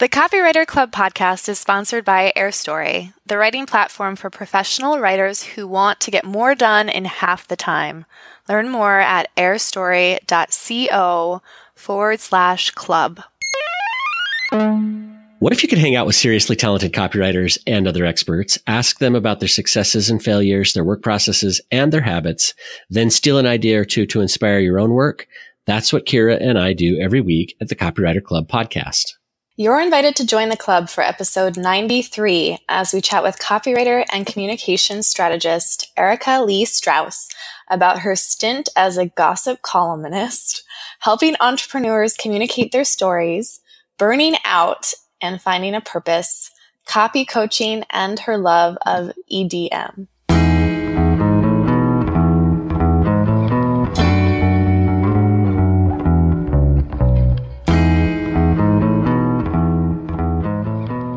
The Copywriter Club podcast is sponsored by AirStory, the writing platform for professional writers who want to get more done in half the time. Learn more at airstory.co forward slash club. What if you could hang out with seriously talented copywriters and other experts, ask them about their successes and failures, their work processes, and their habits, then steal an idea or two to inspire your own work? That's what Kira and I do every week at the Copywriter Club podcast. You're invited to join the club for episode 93 as we chat with copywriter and communications strategist Erica Lee Strauss about her stint as a gossip columnist, helping entrepreneurs communicate their stories, burning out and finding a purpose, copy coaching, and her love of EDM.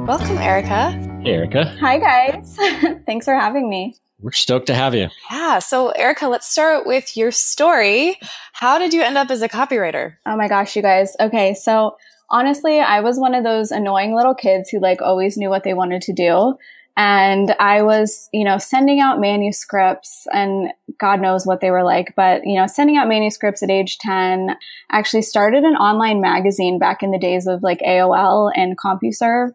Welcome, Erica. Hey, Erica. Hi, guys. Thanks for having me. We're stoked to have you. Yeah. So, Erica, let's start with your story. How did you end up as a copywriter? Oh my gosh, you guys. Okay. So, honestly, I was one of those annoying little kids who like always knew what they wanted to do. And I was, you know, sending out manuscripts and God knows what they were like, but, you know, sending out manuscripts at age 10, actually started an online magazine back in the days of like AOL and CompuServe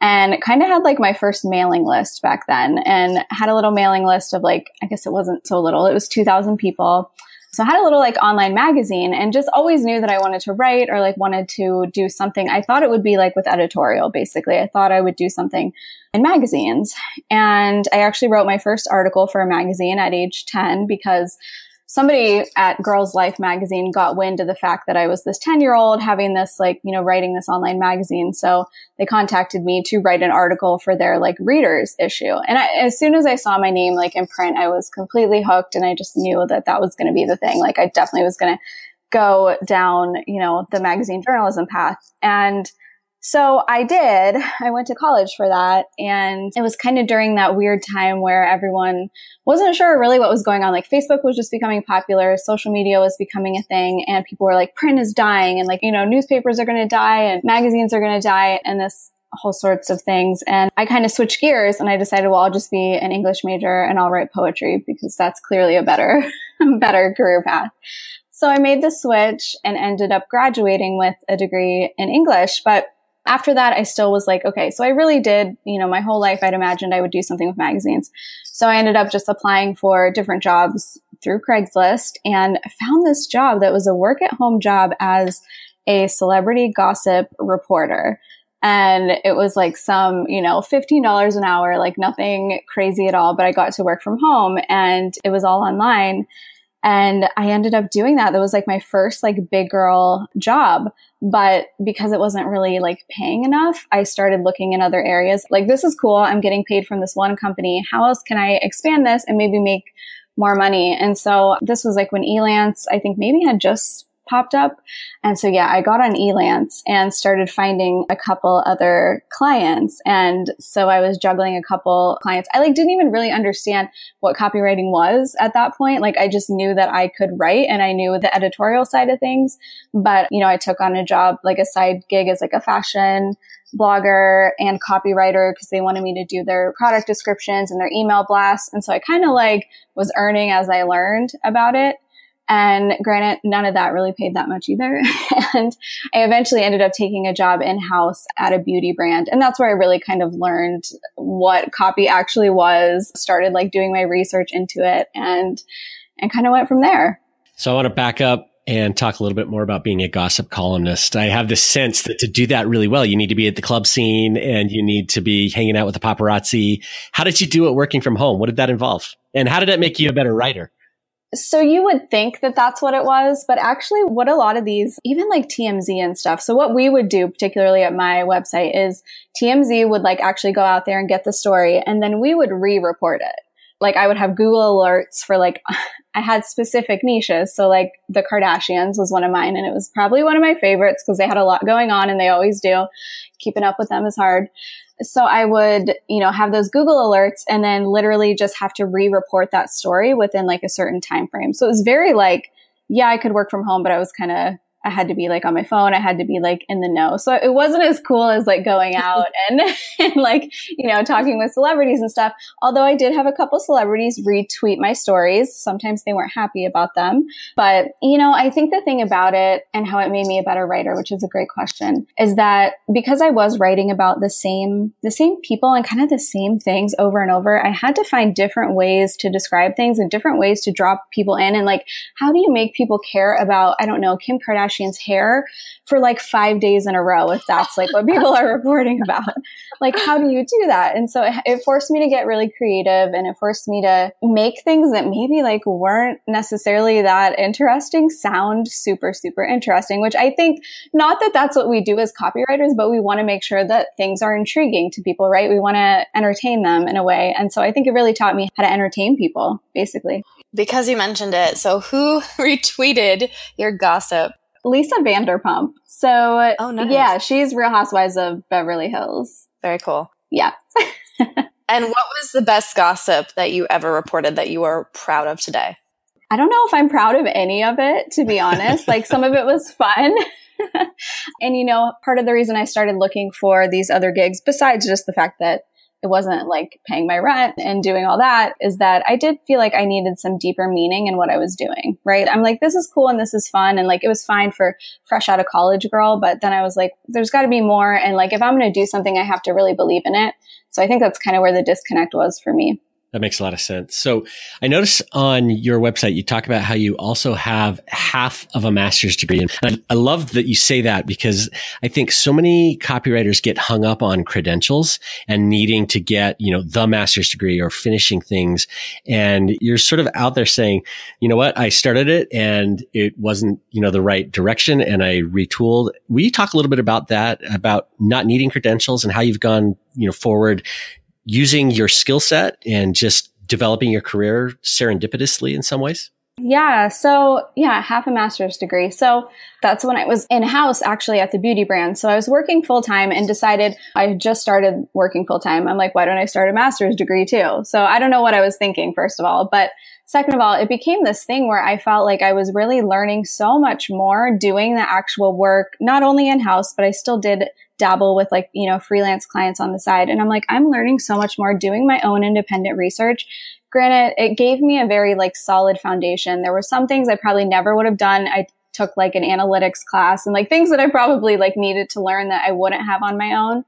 and kind of had like my first mailing list back then and had a little mailing list of like, I guess it wasn't so little. It was 2000 people. So I had a little like online magazine and just always knew that I wanted to write or like wanted to do something. I thought it would be like with editorial, basically. I thought I would do something in magazines. And I actually wrote my first article for a magazine at age 10 because somebody at Girls Life magazine got wind of the fact that I was this 10 year old having this, like, you know, writing this online magazine. So they contacted me to write an article for their like readers issue. And I, as soon as I saw my name like in print, I was completely hooked and I just knew that that was going to be the thing. Like I definitely was going to go down, you know, the magazine journalism path. And so I did. I went to college for that. And it was kind of during that weird time where everyone wasn't sure really what was going on. Like Facebook was just becoming popular. Social media was becoming a thing and people were like, print is dying and like, you know, newspapers are going to die and magazines are going to die and this whole sorts of things. And I kind of switched gears and I decided, well, I'll just be an English major and I'll write poetry because that's clearly a better, better career path. So I made the switch and ended up graduating with a degree in English, but after that, I still was like, okay, so I really did, you know, my whole life I'd imagined I would do something with magazines. So I ended up just applying for different jobs through Craigslist and found this job that was a work at home job as a celebrity gossip reporter. And it was like some, you know, $15 an hour, like nothing crazy at all, but I got to work from home and it was all online. And I ended up doing that. That was like my first like big girl job. But because it wasn't really like paying enough, I started looking in other areas. Like, this is cool. I'm getting paid from this one company. How else can I expand this and maybe make more money? And so this was like when Elance, I think maybe had just popped up. And so, yeah, I got on Elance and started finding a couple other clients. And so I was juggling a couple clients. I like didn't even really understand what copywriting was at that point. Like I just knew that I could write and I knew the editorial side of things. But, you know, I took on a job, like a side gig as like a fashion blogger and copywriter because they wanted me to do their product descriptions and their email blasts. And so I kind of like was earning as I learned about it. And granted, none of that really paid that much either. and I eventually ended up taking a job in house at a beauty brand. And that's where I really kind of learned what copy actually was, started like doing my research into it and, and kind of went from there. So I want to back up and talk a little bit more about being a gossip columnist. I have this sense that to do that really well, you need to be at the club scene and you need to be hanging out with the paparazzi. How did you do it working from home? What did that involve? And how did that make you a better writer? So you would think that that's what it was, but actually what a lot of these, even like TMZ and stuff. So what we would do, particularly at my website is TMZ would like actually go out there and get the story and then we would re-report it. Like I would have Google alerts for like, I had specific niches. So like the Kardashians was one of mine and it was probably one of my favorites because they had a lot going on and they always do. Keeping up with them is hard. So I would, you know, have those Google alerts and then literally just have to re-report that story within like a certain time frame. So it was very like, yeah, I could work from home, but I was kind of, I had to be like on my phone. I had to be like in the know. So it wasn't as cool as like going out and, and like, you know, talking with celebrities and stuff. Although I did have a couple celebrities retweet my stories. Sometimes they weren't happy about them. But, you know, I think the thing about it and how it made me a better writer, which is a great question, is that because I was writing about the same, the same people and kind of the same things over and over, I had to find different ways to describe things and different ways to draw people in. And like, how do you make people care about, I don't know, Kim Kardashian Kardashian's hair for like five days in a row, if that's like what people are reporting about. Like, how do you do that? And so it, it forced me to get really creative and it forced me to make things that maybe like weren't necessarily that interesting sound super, super interesting, which I think not that that's what we do as copywriters, but we want to make sure that things are intriguing to people, right? We want to entertain them in a way. And so I think it really taught me how to entertain people, basically. Because you mentioned it, so who retweeted your gossip? Lisa Vanderpump. So, oh, nice. yeah, she's Real Housewives of Beverly Hills. Very cool. Yeah. and what was the best gossip that you ever reported that you are proud of today? I don't know if I'm proud of any of it, to be honest. like some of it was fun. and you know, part of the reason I started looking for these other gigs, besides just the fact that it wasn't like paying my rent and doing all that is that I did feel like I needed some deeper meaning in what I was doing, right? I'm like, this is cool and this is fun. And like, it was fine for fresh out of college girl. But then I was like, there's got to be more. And like, if I'm going to do something, I have to really believe in it. So I think that's kind of where the disconnect was for me. That makes a lot of sense. So I notice on your website, you talk about how you also have half of a master's degree. And I, I, love that you say that because I think so many copywriters get hung up on credentials and needing to get, you know, the master's degree or finishing things. And you're sort of out there saying, you know what? I started it and it wasn't, you know, the right direction and I retooled. Will you talk a little bit about that, about not needing credentials and how you've gone, you know, forward using your skill set and just developing your career serendipitously in some ways? Yeah. So, yeah, half a master's degree. So that's when I was in house actually at the beauty brand. So I was working full time and decided I just started working full time. I'm like, why don't I start a master's degree too? So I don't know what I was thinking, first of all. But second of all, it became this thing where I felt like I was really learning so much more doing the actual work, not only in house, but I still did dabble with like, you know, freelance clients on the side. And I'm like, I'm learning so much more doing my own independent research. Granted, it gave me a very like solid foundation. There were some things I probably never would have done. I took like an analytics class and like things that I probably like needed to learn that I wouldn't have on my own.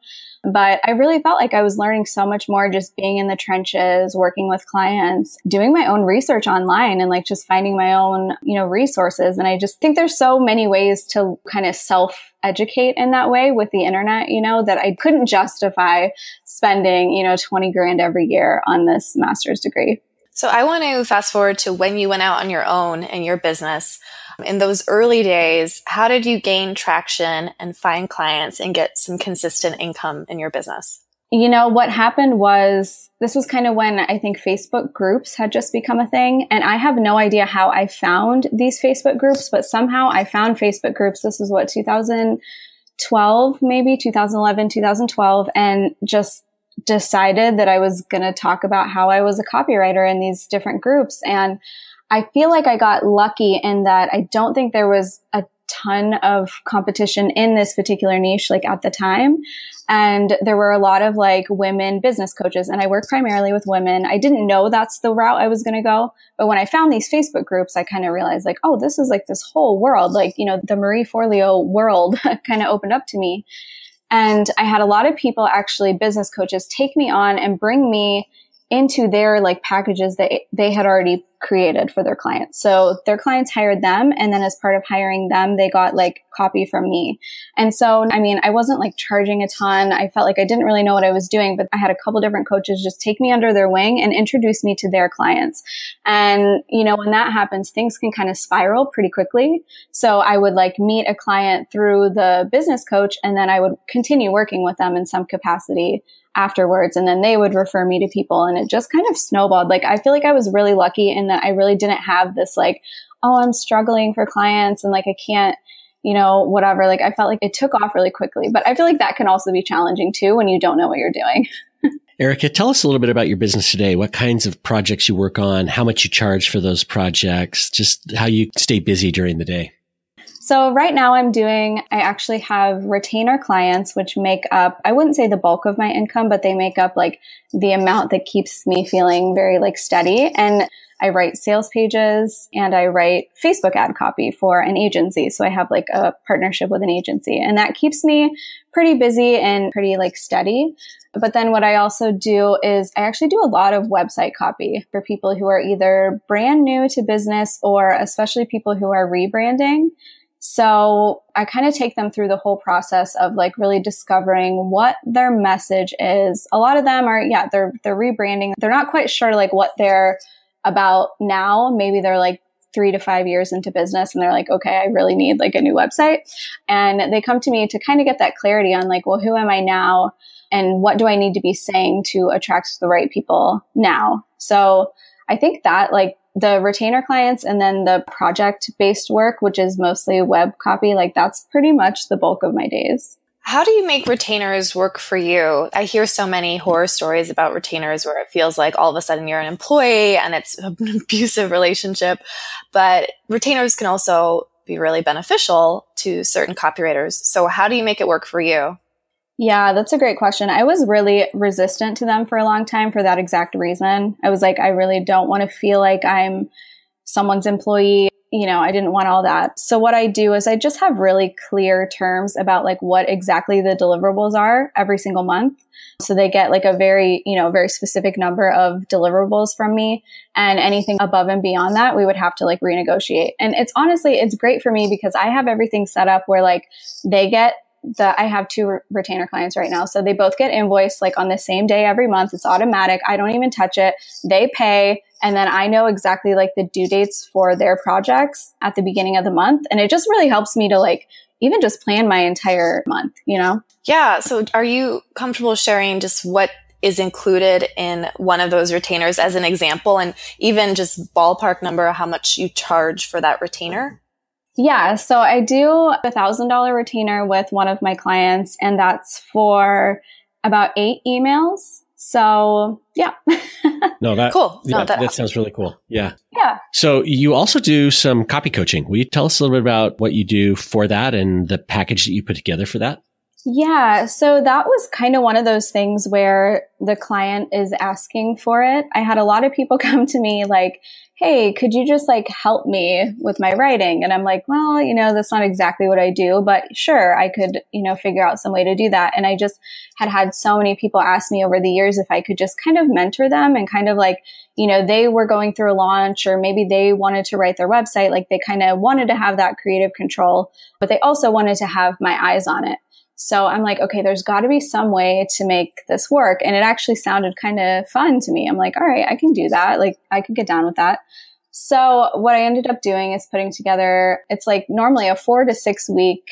But I really felt like I was learning so much more just being in the trenches, working with clients, doing my own research online and like just finding my own, you know, resources. And I just think there's so many ways to kind of self educate in that way with the internet, you know, that I couldn't justify spending, you know, 20 grand every year on this master's degree. So I want to fast forward to when you went out on your own in your business. In those early days, how did you gain traction and find clients and get some consistent income in your business? You know, what happened was this was kind of when I think Facebook groups had just become a thing. And I have no idea how I found these Facebook groups, but somehow I found Facebook groups. This is what, 2012, maybe 2011, 2012, and just decided that I was going to talk about how I was a copywriter in these different groups. And I feel like I got lucky in that I don't think there was a ton of competition in this particular niche, like at the time. And there were a lot of like women business coaches and I work primarily with women. I didn't know that's the route I was going to go. But when I found these Facebook groups, I kind of realized like, oh, this is like this whole world, like, you know, the Marie Forleo world kind of opened up to me. And I had a lot of people actually, business coaches, take me on and bring me into their like packages that they had already created for their clients. So their clients hired them. And then as part of hiring them, they got like copy from me. And so, I mean, I wasn't like charging a ton. I felt like I didn't really know what I was doing, but I had a couple different coaches just take me under their wing and introduce me to their clients. And, you know, when that happens, things can kind of spiral pretty quickly. So I would like meet a client through the business coach and then I would continue working with them in some capacity afterwards and then they would refer me to people and it just kind of snowballed like i feel like i was really lucky in that i really didn't have this like oh i'm struggling for clients and like i can't you know whatever like i felt like it took off really quickly but i feel like that can also be challenging too when you don't know what you're doing Erica, tell us a little bit about your business today. What kinds of projects you work on, how much you charge for those projects, just how you stay busy during the day. So right now I'm doing, I actually have retainer clients, which make up, I wouldn't say the bulk of my income, but they make up like the amount that keeps me feeling very like steady. And I write sales pages and I write Facebook ad copy for an agency. So I have like a partnership with an agency and that keeps me pretty busy and pretty like steady. But then what I also do is I actually do a lot of website copy for people who are either brand new to business or especially people who are rebranding. So I kind of take them through the whole process of like really discovering what their message is. A lot of them are, yeah, they're, they're rebranding. They're not quite sure like what they're about now. Maybe they're like three to five years into business and they're like, okay, I really need like a new website. And they come to me to kind of get that clarity on like, well, who am I now? And what do I need to be saying to attract the right people now? So I think that like the retainer clients and then the project based work, which is mostly web copy, like that's pretty much the bulk of my days. How do you make retainers work for you? I hear so many horror stories about retainers where it feels like all of a sudden you're an employee and it's an abusive relationship. But retainers can also be really beneficial to certain copywriters. So, how do you make it work for you? Yeah, that's a great question. I was really resistant to them for a long time for that exact reason. I was like, I really don't want to feel like I'm someone's employee you know, I didn't want all that. So what I do is I just have really clear terms about like what exactly the deliverables are every single month. So they get like a very, you know, very specific number of deliverables from me and anything above and beyond that, we would have to like renegotiate. And it's honestly, it's great for me because I have everything set up where like they get the I have two re- retainer clients right now. So they both get invoiced like on the same day every month. It's automatic. I don't even touch it. They pay and then I know exactly like the due dates for their projects at the beginning of the month. And it just really helps me to like even just plan my entire month, you know? Yeah. So are you comfortable sharing just what is included in one of those retainers as an example and even just ballpark number how much you charge for that retainer? Yeah, so I do a thousand dollar retainer with one of my clients, and that's for about eight emails. So yeah. no, that cool. Yeah, no, that, that sounds really cool. Yeah. Yeah. So you also do some copy coaching. Will you tell us a little bit about what you do for that and the package that you put together for that? Yeah. So that was kind of one of those things where the client is asking for it. I had a lot of people come to me like, Hey, could you just like help me with my writing? And I'm like, well, you know, that's not exactly what I do, but sure, I could, you know, figure out some way to do that. And I just had had so many people ask me over the years if I could just kind of mentor them and kind of like, you know, they were going through a launch or maybe they wanted to write their website. Like they kind of wanted to have that creative control, but they also wanted to have my eyes on it. So I'm like, okay, there's got to be some way to make this work. And it actually sounded kind of fun to me. I'm like, all right, I can do that. Like, I could get down with that. So what I ended up doing is putting together, it's like normally a four to six week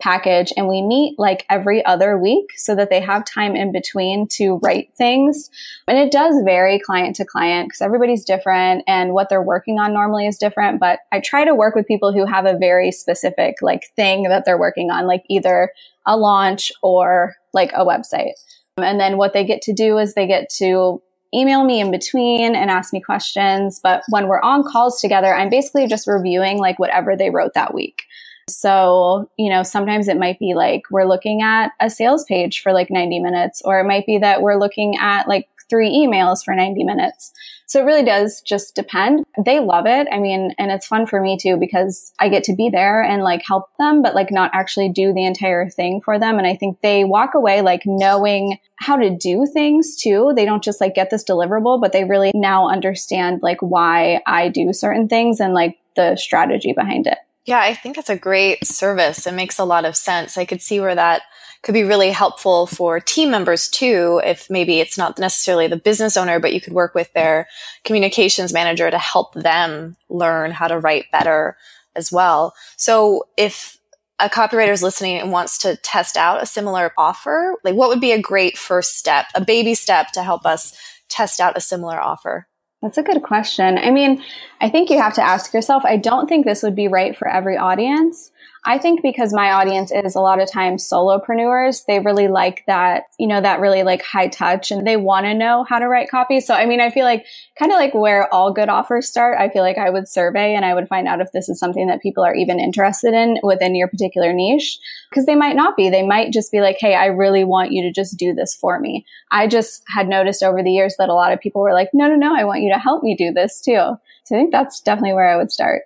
package and we meet like every other week so that they have time in between to write things. And it does vary client to client because everybody's different and what they're working on normally is different. But I try to work with people who have a very specific like thing that they're working on, like either a launch or like a website. And then what they get to do is they get to email me in between and ask me questions. But when we're on calls together, I'm basically just reviewing like whatever they wrote that week. So, you know, sometimes it might be like we're looking at a sales page for like 90 minutes, or it might be that we're looking at like three emails for 90 minutes. So it really does just depend. They love it. I mean, and it's fun for me too because I get to be there and like help them, but like not actually do the entire thing for them. And I think they walk away like knowing how to do things too. They don't just like get this deliverable, but they really now understand like why I do certain things and like the strategy behind it. Yeah, I think it's a great service. It makes a lot of sense. I could see where that could be really helpful for team members too. If maybe it's not necessarily the business owner, but you could work with their communications manager to help them learn how to write better as well. So if a copywriter is listening and wants to test out a similar offer, like what would be a great first step, a baby step to help us test out a similar offer? That's a good question. I mean, I think you have to ask yourself, I don't think this would be right for every audience. I think because my audience is a lot of times solopreneurs, they really like that, you know, that really like high touch and they want to know how to write copy. So, I mean, I feel like kind of like where all good offers start, I feel like I would survey and I would find out if this is something that people are even interested in within your particular niche. Cause they might not be. They might just be like, Hey, I really want you to just do this for me. I just had noticed over the years that a lot of people were like, no, no, no, I want you to help me do this too. So I think that's definitely where I would start.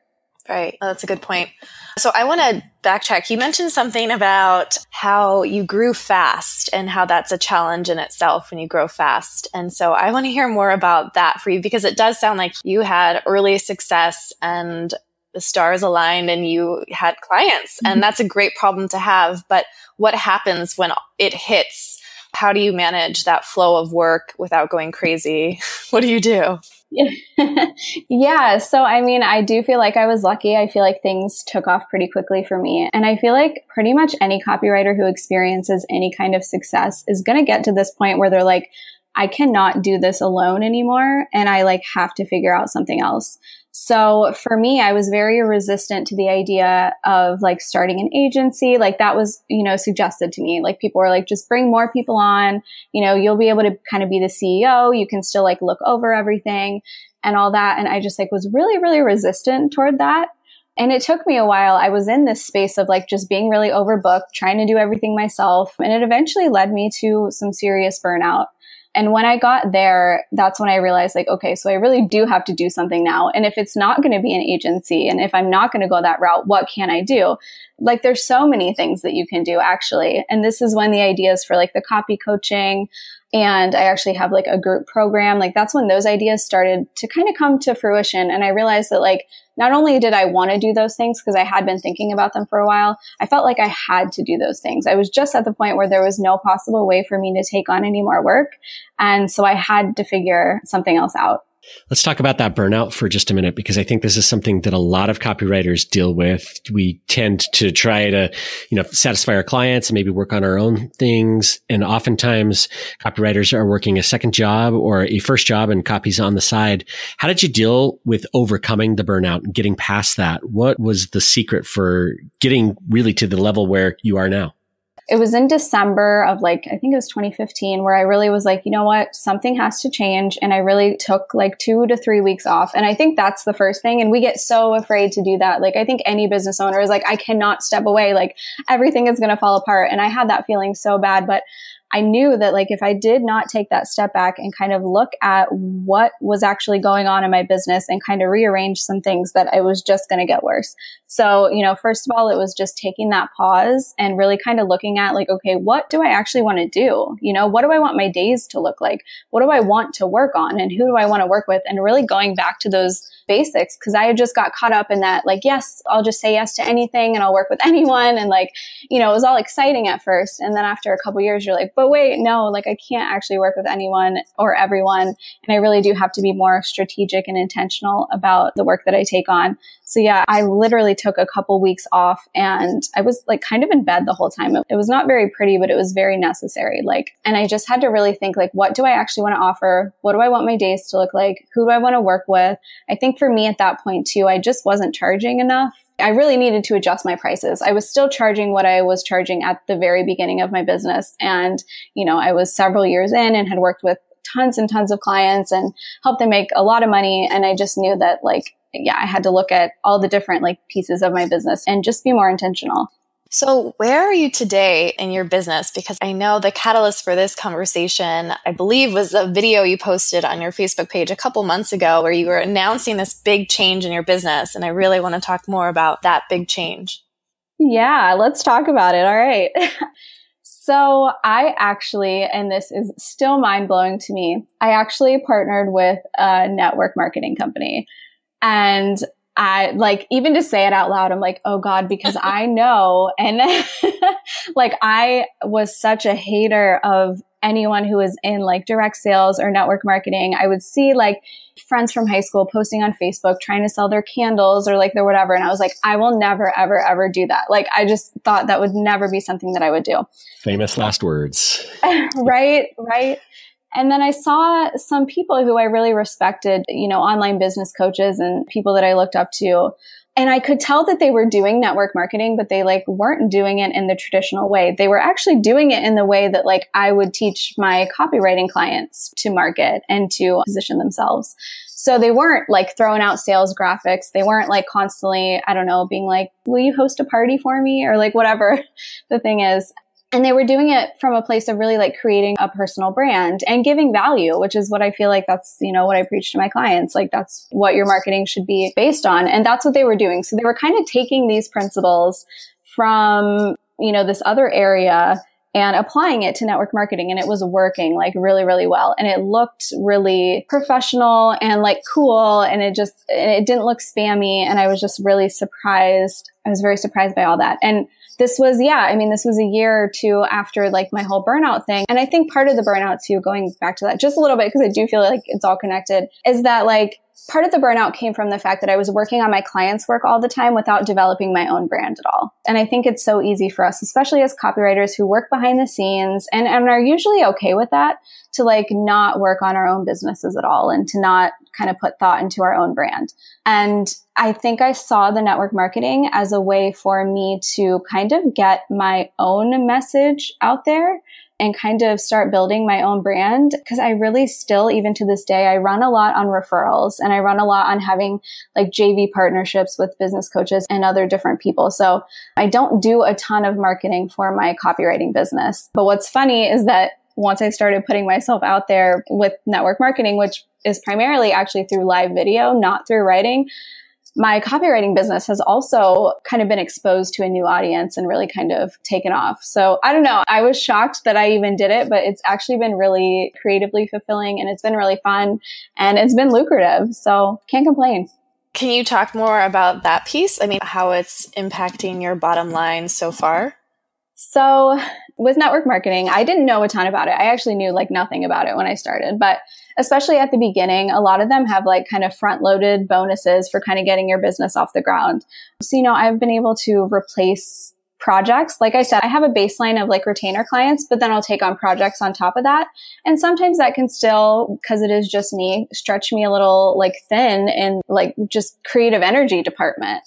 Right. Oh, that's a good point. So I want to backtrack. You mentioned something about how you grew fast and how that's a challenge in itself when you grow fast. And so I want to hear more about that for you because it does sound like you had early success and the stars aligned and you had clients. Mm-hmm. And that's a great problem to have. But what happens when it hits? How do you manage that flow of work without going crazy? What do you do? yeah. So, I mean, I do feel like I was lucky. I feel like things took off pretty quickly for me. And I feel like pretty much any copywriter who experiences any kind of success is going to get to this point where they're like, I cannot do this alone anymore. And I like have to figure out something else. So for me, I was very resistant to the idea of like starting an agency. Like that was, you know, suggested to me. Like people were like, just bring more people on. You know, you'll be able to kind of be the CEO. You can still like look over everything and all that. And I just like was really, really resistant toward that. And it took me a while. I was in this space of like just being really overbooked, trying to do everything myself. And it eventually led me to some serious burnout. And when I got there, that's when I realized like, okay, so I really do have to do something now. And if it's not going to be an agency and if I'm not going to go that route, what can I do? Like there's so many things that you can do actually. And this is when the ideas for like the copy coaching, and I actually have like a group program. Like that's when those ideas started to kind of come to fruition. And I realized that like not only did I want to do those things because I had been thinking about them for a while, I felt like I had to do those things. I was just at the point where there was no possible way for me to take on any more work. And so I had to figure something else out. Let's talk about that burnout for just a minute, because I think this is something that a lot of copywriters deal with. We tend to try to, you know, satisfy our clients and maybe work on our own things. And oftentimes copywriters are working a second job or a first job and copies on the side. How did you deal with overcoming the burnout and getting past that? What was the secret for getting really to the level where you are now? It was in December of like, I think it was 2015 where I really was like, you know what? Something has to change. And I really took like two to three weeks off. And I think that's the first thing. And we get so afraid to do that. Like, I think any business owner is like, I cannot step away. Like everything is going to fall apart. And I had that feeling so bad, but I knew that like if I did not take that step back and kind of look at what was actually going on in my business and kind of rearrange some things that I was just going to get worse. So, you know, first of all, it was just taking that pause and really kind of looking at like, okay, what do I actually want to do? You know, what do I want my days to look like? What do I want to work on and who do I want to work with? And really going back to those basics because I had just got caught up in that, like, yes, I'll just say yes to anything and I'll work with anyone. And like, you know, it was all exciting at first. And then after a couple years, you're like, but wait, no, like I can't actually work with anyone or everyone. And I really do have to be more strategic and intentional about the work that I take on. So yeah, I literally took a couple weeks off and I was like kind of in bed the whole time. It was not very pretty, but it was very necessary. Like, and I just had to really think like, what do I actually want to offer? What do I want my days to look like? Who do I want to work with? I think for me at that point too, I just wasn't charging enough. I really needed to adjust my prices. I was still charging what I was charging at the very beginning of my business. And, you know, I was several years in and had worked with tons and tons of clients and helped them make a lot of money. And I just knew that like yeah, I had to look at all the different like pieces of my business and just be more intentional. So, where are you today in your business? Because I know the catalyst for this conversation, I believe, was a video you posted on your Facebook page a couple months ago where you were announcing this big change in your business. And I really want to talk more about that big change. Yeah, let's talk about it. All right. so, I actually, and this is still mind blowing to me, I actually partnered with a network marketing company. And I like even to say it out loud, I'm like, oh God, because I know. And like I was such a hater of anyone who was in like direct sales or network marketing. I would see like friends from high school posting on Facebook trying to sell their candles or like their whatever. And I was like, I will never, ever, ever do that. Like I just thought that would never be something that I would do. Famous last words. right, right. And then I saw some people who I really respected, you know, online business coaches and people that I looked up to and I could tell that they were doing network marketing, but they like weren't doing it in the traditional way. They were actually doing it in the way that like I would teach my copywriting clients to market and to position themselves. So they weren't like throwing out sales graphics. They weren't like constantly, I don't know, being like, will you host a party for me? Or like whatever the thing is. And they were doing it from a place of really like creating a personal brand and giving value, which is what I feel like that's, you know, what I preach to my clients. Like that's what your marketing should be based on. And that's what they were doing. So they were kind of taking these principles from, you know, this other area and applying it to network marketing and it was working like really really well and it looked really professional and like cool and it just it didn't look spammy and i was just really surprised i was very surprised by all that and this was, yeah, I mean, this was a year or two after like my whole burnout thing. And I think part of the burnout too, going back to that just a little bit, because I do feel like it's all connected, is that like part of the burnout came from the fact that I was working on my clients' work all the time without developing my own brand at all. And I think it's so easy for us, especially as copywriters who work behind the scenes and, and are usually okay with that, to like not work on our own businesses at all and to not kind of put thought into our own brand. And I think I saw the network marketing as a way for me to kind of get my own message out there and kind of start building my own brand because I really still, even to this day, I run a lot on referrals and I run a lot on having like JV partnerships with business coaches and other different people. So I don't do a ton of marketing for my copywriting business. But what's funny is that once I started putting myself out there with network marketing, which is primarily actually through live video, not through writing, my copywriting business has also kind of been exposed to a new audience and really kind of taken off. So I don't know. I was shocked that I even did it, but it's actually been really creatively fulfilling and it's been really fun and it's been lucrative. So can't complain. Can you talk more about that piece? I mean, how it's impacting your bottom line so far? So with network marketing, I didn't know a ton about it. I actually knew like nothing about it when I started, but especially at the beginning, a lot of them have like kind of front loaded bonuses for kind of getting your business off the ground. So, you know, I've been able to replace projects. Like I said, I have a baseline of like retainer clients, but then I'll take on projects on top of that. And sometimes that can still, cause it is just me, stretch me a little like thin in like just creative energy department.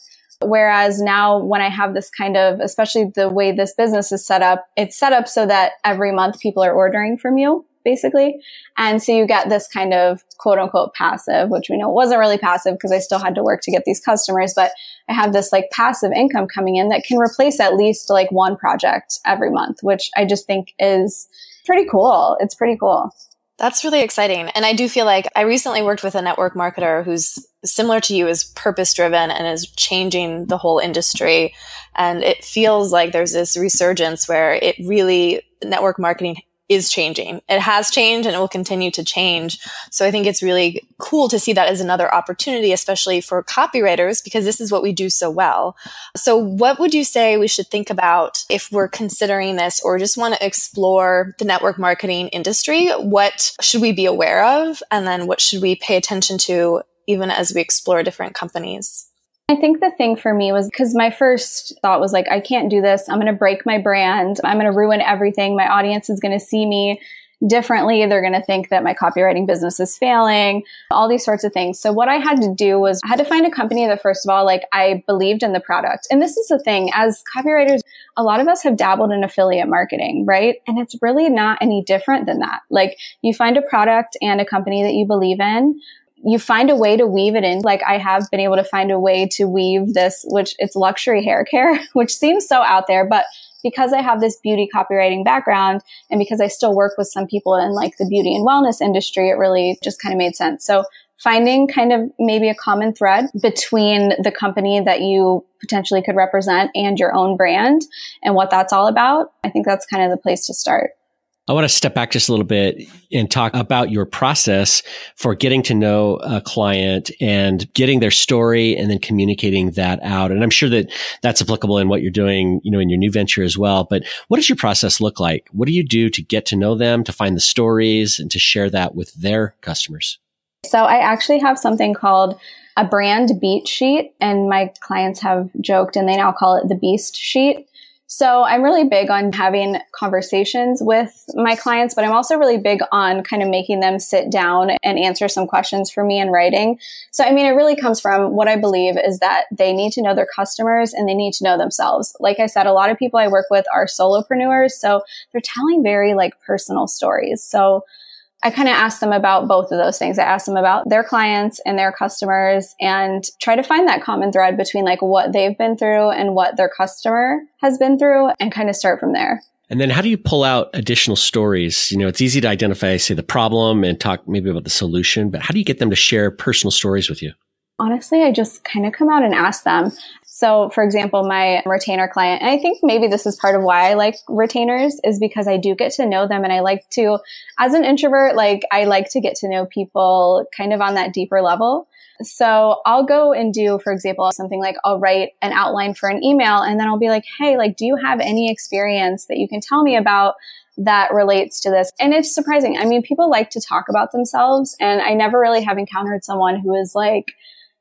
Whereas now when I have this kind of, especially the way this business is set up, it's set up so that every month people are ordering from you basically. And so you get this kind of quote unquote passive, which we know wasn't really passive because I still had to work to get these customers, but I have this like passive income coming in that can replace at least like one project every month, which I just think is pretty cool. It's pretty cool. That's really exciting. And I do feel like I recently worked with a network marketer who's similar to you, is purpose driven and is changing the whole industry. And it feels like there's this resurgence where it really, network marketing is changing. It has changed and it will continue to change. So I think it's really cool to see that as another opportunity, especially for copywriters, because this is what we do so well. So what would you say we should think about if we're considering this or just want to explore the network marketing industry? What should we be aware of? And then what should we pay attention to even as we explore different companies? I think the thing for me was because my first thought was like, I can't do this. I'm going to break my brand. I'm going to ruin everything. My audience is going to see me differently. They're going to think that my copywriting business is failing, all these sorts of things. So what I had to do was I had to find a company that first of all, like I believed in the product. And this is the thing as copywriters, a lot of us have dabbled in affiliate marketing, right? And it's really not any different than that. Like you find a product and a company that you believe in you find a way to weave it in. Like I have been able to find a way to weave this, which it's luxury hair care, which seems so out there, but because I have this beauty copywriting background and because I still work with some people in like the beauty and wellness industry, it really just kind of made sense. So finding kind of maybe a common thread between the company that you potentially could represent and your own brand and what that's all about. I think that's kind of the place to start. I want to step back just a little bit and talk about your process for getting to know a client and getting their story and then communicating that out. And I'm sure that that's applicable in what you're doing, you know, in your new venture as well. But what does your process look like? What do you do to get to know them, to find the stories and to share that with their customers? So I actually have something called a brand beat sheet and my clients have joked and they now call it the beast sheet. So I'm really big on having conversations with my clients, but I'm also really big on kind of making them sit down and answer some questions for me in writing. So, I mean, it really comes from what I believe is that they need to know their customers and they need to know themselves. Like I said, a lot of people I work with are solopreneurs. So they're telling very like personal stories. So I kind of ask them about both of those things. I ask them about their clients and their customers and try to find that common thread between like what they've been through and what their customer has been through and kind of start from there. And then how do you pull out additional stories? You know, it's easy to identify, say, the problem and talk maybe about the solution, but how do you get them to share personal stories with you? Honestly, I just kind of come out and ask them. So, for example, my retainer client, and I think maybe this is part of why I like retainers is because I do get to know them and I like to, as an introvert, like I like to get to know people kind of on that deeper level. So I'll go and do, for example, something like I'll write an outline for an email and then I'll be like, Hey, like, do you have any experience that you can tell me about that relates to this? And it's surprising. I mean, people like to talk about themselves and I never really have encountered someone who is like,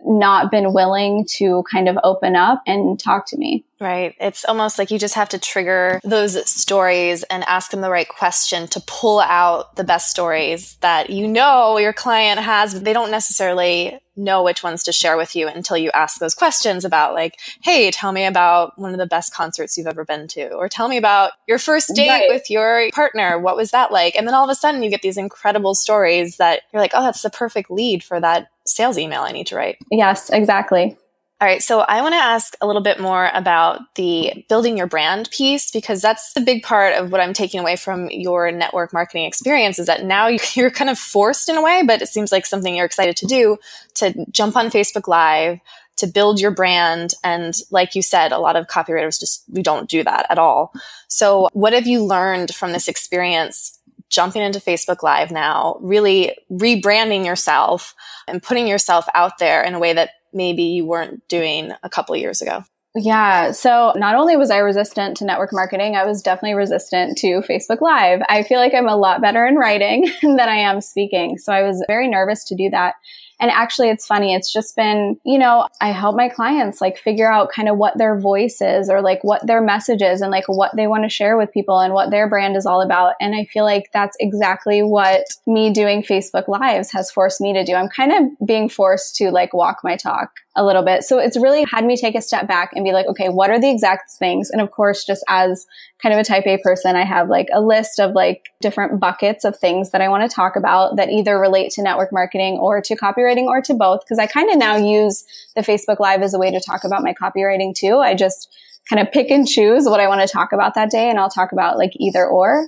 not been willing to kind of open up and talk to me. Right. It's almost like you just have to trigger those stories and ask them the right question to pull out the best stories that you know your client has, but they don't necessarily know which ones to share with you until you ask those questions about like, hey, tell me about one of the best concerts you've ever been to, or tell me about your first date right. with your partner. What was that like? And then all of a sudden you get these incredible stories that you're like, oh, that's the perfect lead for that sales email I need to write. Yes, exactly. All right. So I want to ask a little bit more about the building your brand piece because that's the big part of what I'm taking away from your network marketing experience is that now you're kind of forced in a way, but it seems like something you're excited to do to jump on Facebook Live, to build your brand. And like you said, a lot of copywriters just, we don't do that at all. So what have you learned from this experience jumping into Facebook Live now, really rebranding yourself and putting yourself out there in a way that maybe you weren't doing a couple years ago? Yeah. So not only was I resistant to network marketing, I was definitely resistant to Facebook Live. I feel like I'm a lot better in writing than I am speaking. So I was very nervous to do that. And actually, it's funny. It's just been, you know, I help my clients like figure out kind of what their voice is or like what their message is and like what they want to share with people and what their brand is all about. And I feel like that's exactly what me doing Facebook Lives has forced me to do. I'm kind of being forced to like walk my talk a little bit. So it's really had me take a step back and be like, okay, what are the exact things? And of course, just as kind of a type A person, I have like a list of like different buckets of things that I want to talk about that either relate to network marketing or to copywriting or to both. Cause I kind of now use the Facebook Live as a way to talk about my copywriting too. I just kind of pick and choose what I want to talk about that day and I'll talk about like either or.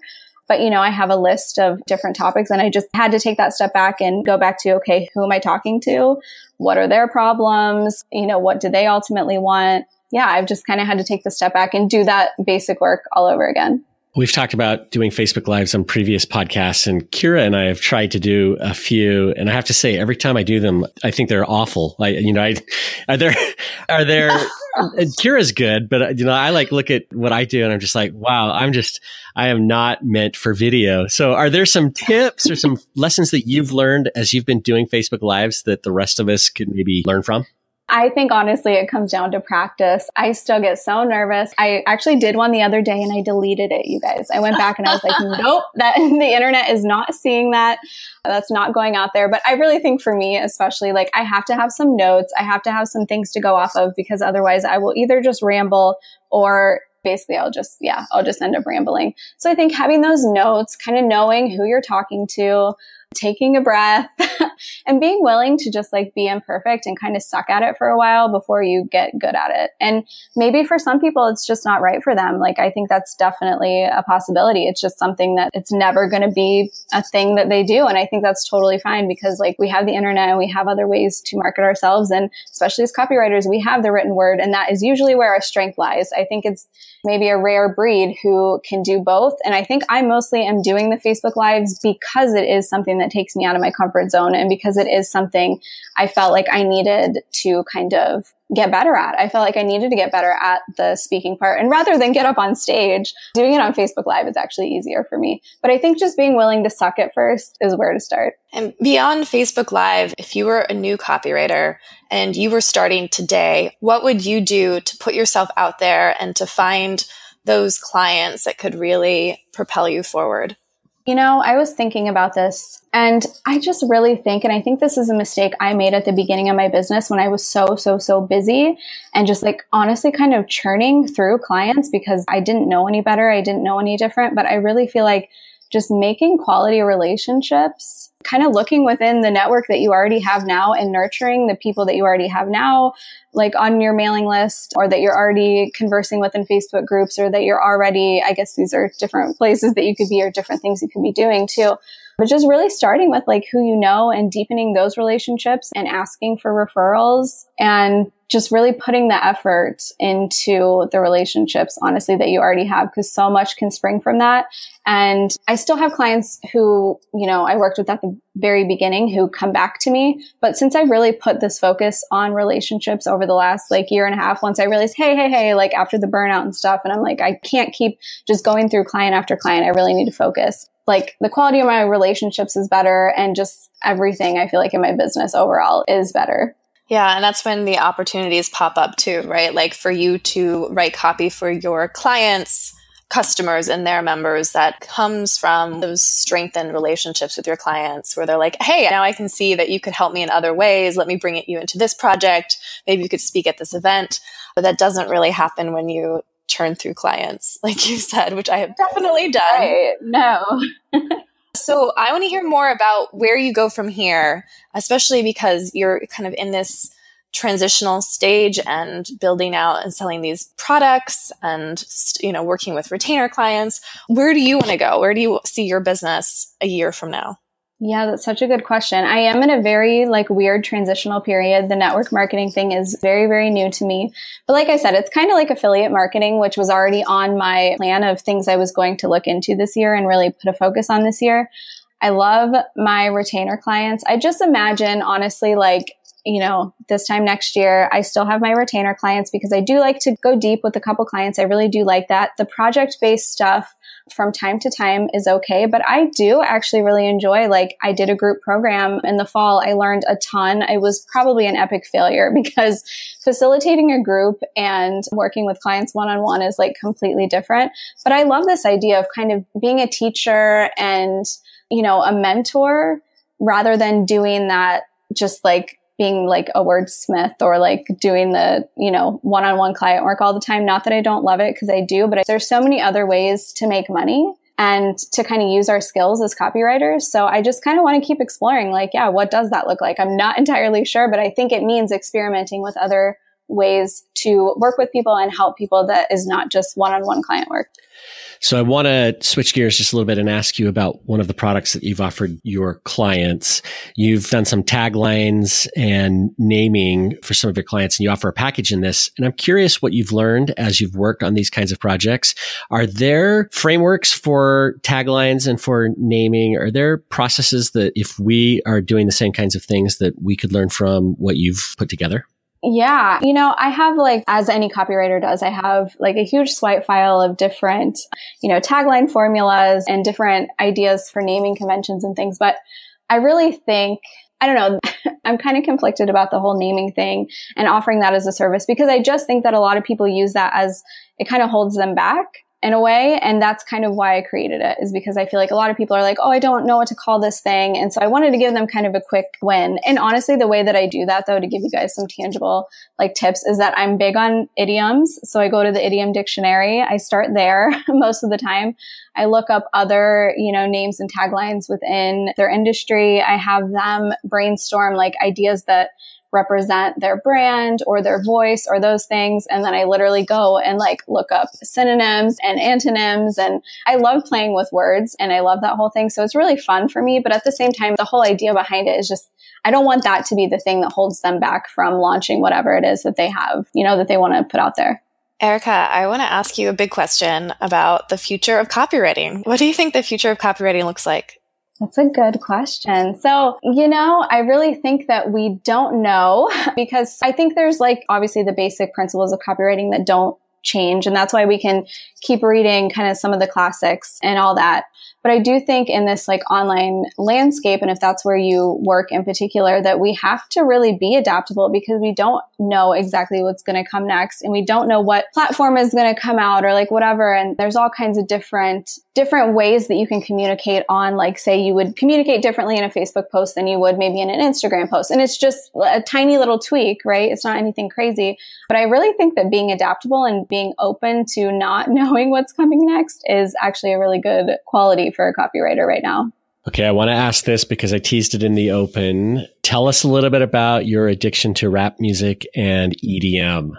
But, you know, I have a list of different topics and I just had to take that step back and go back to, okay, who am I talking to? What are their problems? You know, what do they ultimately want? Yeah, I've just kind of had to take the step back and do that basic work all over again. We've talked about doing Facebook Lives on previous podcasts, and Kira and I have tried to do a few. And I have to say, every time I do them, I think they're awful. Like, you know, I, are there, are there, Uh, Kira's good, but uh, you know, I like look at what I do and I'm just like, wow, I'm just, I am not meant for video. So are there some tips or some lessons that you've learned as you've been doing Facebook Lives that the rest of us could maybe learn from? I think honestly, it comes down to practice. I still get so nervous. I actually did one the other day and I deleted it, you guys. I went back and I was like, nope, that the internet is not seeing that. That's not going out there. But I really think for me, especially like I have to have some notes. I have to have some things to go off of because otherwise I will either just ramble or basically I'll just, yeah, I'll just end up rambling. So I think having those notes, kind of knowing who you're talking to, taking a breath and being willing to just like be imperfect and kind of suck at it for a while before you get good at it. And maybe for some people, it's just not right for them. Like, I think that's definitely a possibility. It's just something that it's never going to be a thing that they do. And I think that's totally fine because like we have the internet and we have other ways to market ourselves. And especially as copywriters, we have the written word and that is usually where our strength lies. I think it's maybe a rare breed who can do both. And I think I mostly am doing the Facebook lives because it is something that takes me out of my comfort zone and because it is something I felt like I needed to kind of get better at. I felt like I needed to get better at the speaking part. And rather than get up on stage, doing it on Facebook Live is actually easier for me. But I think just being willing to suck at first is where to start. And beyond Facebook Live, if you were a new copywriter and you were starting today, what would you do to put yourself out there and to find those clients that could really propel you forward? You know, I was thinking about this and I just really think, and I think this is a mistake I made at the beginning of my business when I was so, so, so busy and just like honestly kind of churning through clients because I didn't know any better. I didn't know any different, but I really feel like just making quality relationships, kind of looking within the network that you already have now and nurturing the people that you already have now, like on your mailing list or that you're already conversing with in Facebook groups or that you're already, I guess these are different places that you could be or different things you could be doing too. But just really starting with like who you know and deepening those relationships and asking for referrals and just really putting the effort into the relationships, honestly, that you already have, because so much can spring from that. And I still have clients who, you know, I worked with at the very beginning who come back to me. But since I've really put this focus on relationships over the last like year and a half, once I realized, hey, hey, hey, like after the burnout and stuff, and I'm like, I can't keep just going through client after client. I really need to focus. Like the quality of my relationships is better and just everything I feel like in my business overall is better. Yeah, and that's when the opportunities pop up too, right? Like for you to write copy for your clients customers and their members that comes from those strengthened relationships with your clients where they're like, Hey, now I can see that you could help me in other ways. Let me bring you into this project. Maybe you could speak at this event. But that doesn't really happen when you churn through clients, like you said, which I have definitely done. Right. No. so I want to hear more about where you go from here, especially because you're kind of in this transitional stage and building out and selling these products and you know working with retainer clients where do you want to go where do you see your business a year from now yeah, that's such a good question. I am in a very like weird transitional period. The network marketing thing is very, very new to me. But like I said, it's kind of like affiliate marketing, which was already on my plan of things I was going to look into this year and really put a focus on this year. I love my retainer clients. I just imagine honestly, like you know, this time next year, I still have my retainer clients because I do like to go deep with a couple clients. I really do like that. The project based stuff from time to time is okay, but I do actually really enjoy, like, I did a group program in the fall. I learned a ton. I was probably an epic failure because facilitating a group and working with clients one on one is like completely different. But I love this idea of kind of being a teacher and, you know, a mentor rather than doing that just like being like a wordsmith or like doing the, you know, one on one client work all the time. Not that I don't love it because I do, but there's so many other ways to make money and to kind of use our skills as copywriters. So I just kind of want to keep exploring like, yeah, what does that look like? I'm not entirely sure, but I think it means experimenting with other ways to work with people and help people that is not just one on one client work. So I want to switch gears just a little bit and ask you about one of the products that you've offered your clients. You've done some taglines and naming for some of your clients and you offer a package in this. And I'm curious what you've learned as you've worked on these kinds of projects. Are there frameworks for taglines and for naming? Are there processes that if we are doing the same kinds of things that we could learn from what you've put together? Yeah. You know, I have like, as any copywriter does, I have like a huge swipe file of different, you know, tagline formulas and different ideas for naming conventions and things. But I really think, I don't know, I'm kind of conflicted about the whole naming thing and offering that as a service because I just think that a lot of people use that as it kind of holds them back in a way. And that's kind of why I created it is because I feel like a lot of people are like, Oh, I don't know what to call this thing. And so I wanted to give them kind of a quick win. And honestly, the way that I do that though, to give you guys some tangible like tips is that I'm big on idioms. So I go to the idiom dictionary. I start there most of the time. I look up other, you know, names and taglines within their industry. I have them brainstorm like ideas that represent their brand or their voice or those things. And then I literally go and like look up synonyms and antonyms. And I love playing with words and I love that whole thing. So it's really fun for me. But at the same time, the whole idea behind it is just, I don't want that to be the thing that holds them back from launching whatever it is that they have, you know, that they want to put out there. Erica, I want to ask you a big question about the future of copywriting. What do you think the future of copywriting looks like? That's a good question. So, you know, I really think that we don't know because I think there's like obviously the basic principles of copywriting that don't change. And that's why we can keep reading kind of some of the classics and all that. But I do think in this like online landscape, and if that's where you work in particular, that we have to really be adaptable because we don't know exactly what's going to come next and we don't know what platform is going to come out or like whatever. And there's all kinds of different, different ways that you can communicate on, like say you would communicate differently in a Facebook post than you would maybe in an Instagram post. And it's just a tiny little tweak, right? It's not anything crazy. But I really think that being adaptable and being open to not knowing what's coming next is actually a really good quality for a copywriter right now. Okay, I want to ask this because I teased it in the open. Tell us a little bit about your addiction to rap music and EDM.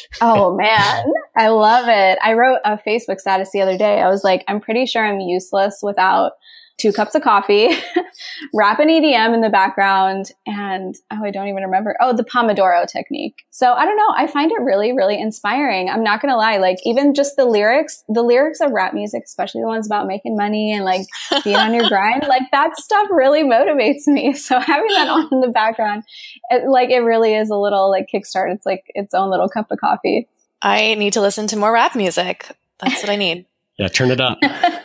oh man, I love it. I wrote a Facebook status the other day. I was like, I'm pretty sure I'm useless without two cups of coffee, rap an EDM in the background, and oh, I don't even remember. Oh, the Pomodoro technique. So I don't know. I find it really, really inspiring. I'm not going to lie. Like even just the lyrics, the lyrics of rap music, especially the ones about making money and like being on your grind, like that stuff really motivates me. So having that on in the background, it, like it really is a little like kickstart. It's like its own little cup of coffee. I need to listen to more rap music. That's what I need. Yeah, turn it up.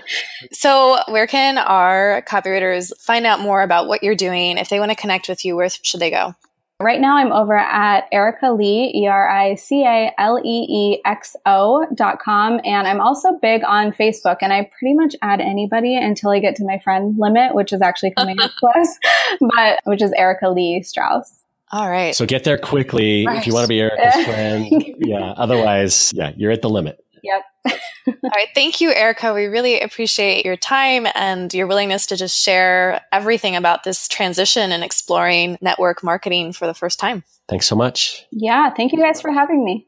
so, where can our copywriters find out more about what you're doing? If they want to connect with you, where should they go? Right now, I'm over at Erica Lee, E R I C A L E E X O dot com. And I'm also big on Facebook. And I pretty much add anybody until I get to my friend limit, which is actually coming up close, but which is Erica Lee Strauss. All right. So get there quickly right. if you want to be Erica's friend. yeah. Otherwise, yeah, you're at the limit. Yep. All right. Thank you, Erica. We really appreciate your time and your willingness to just share everything about this transition and exploring network marketing for the first time. Thanks so much. Yeah. Thank you guys for having me.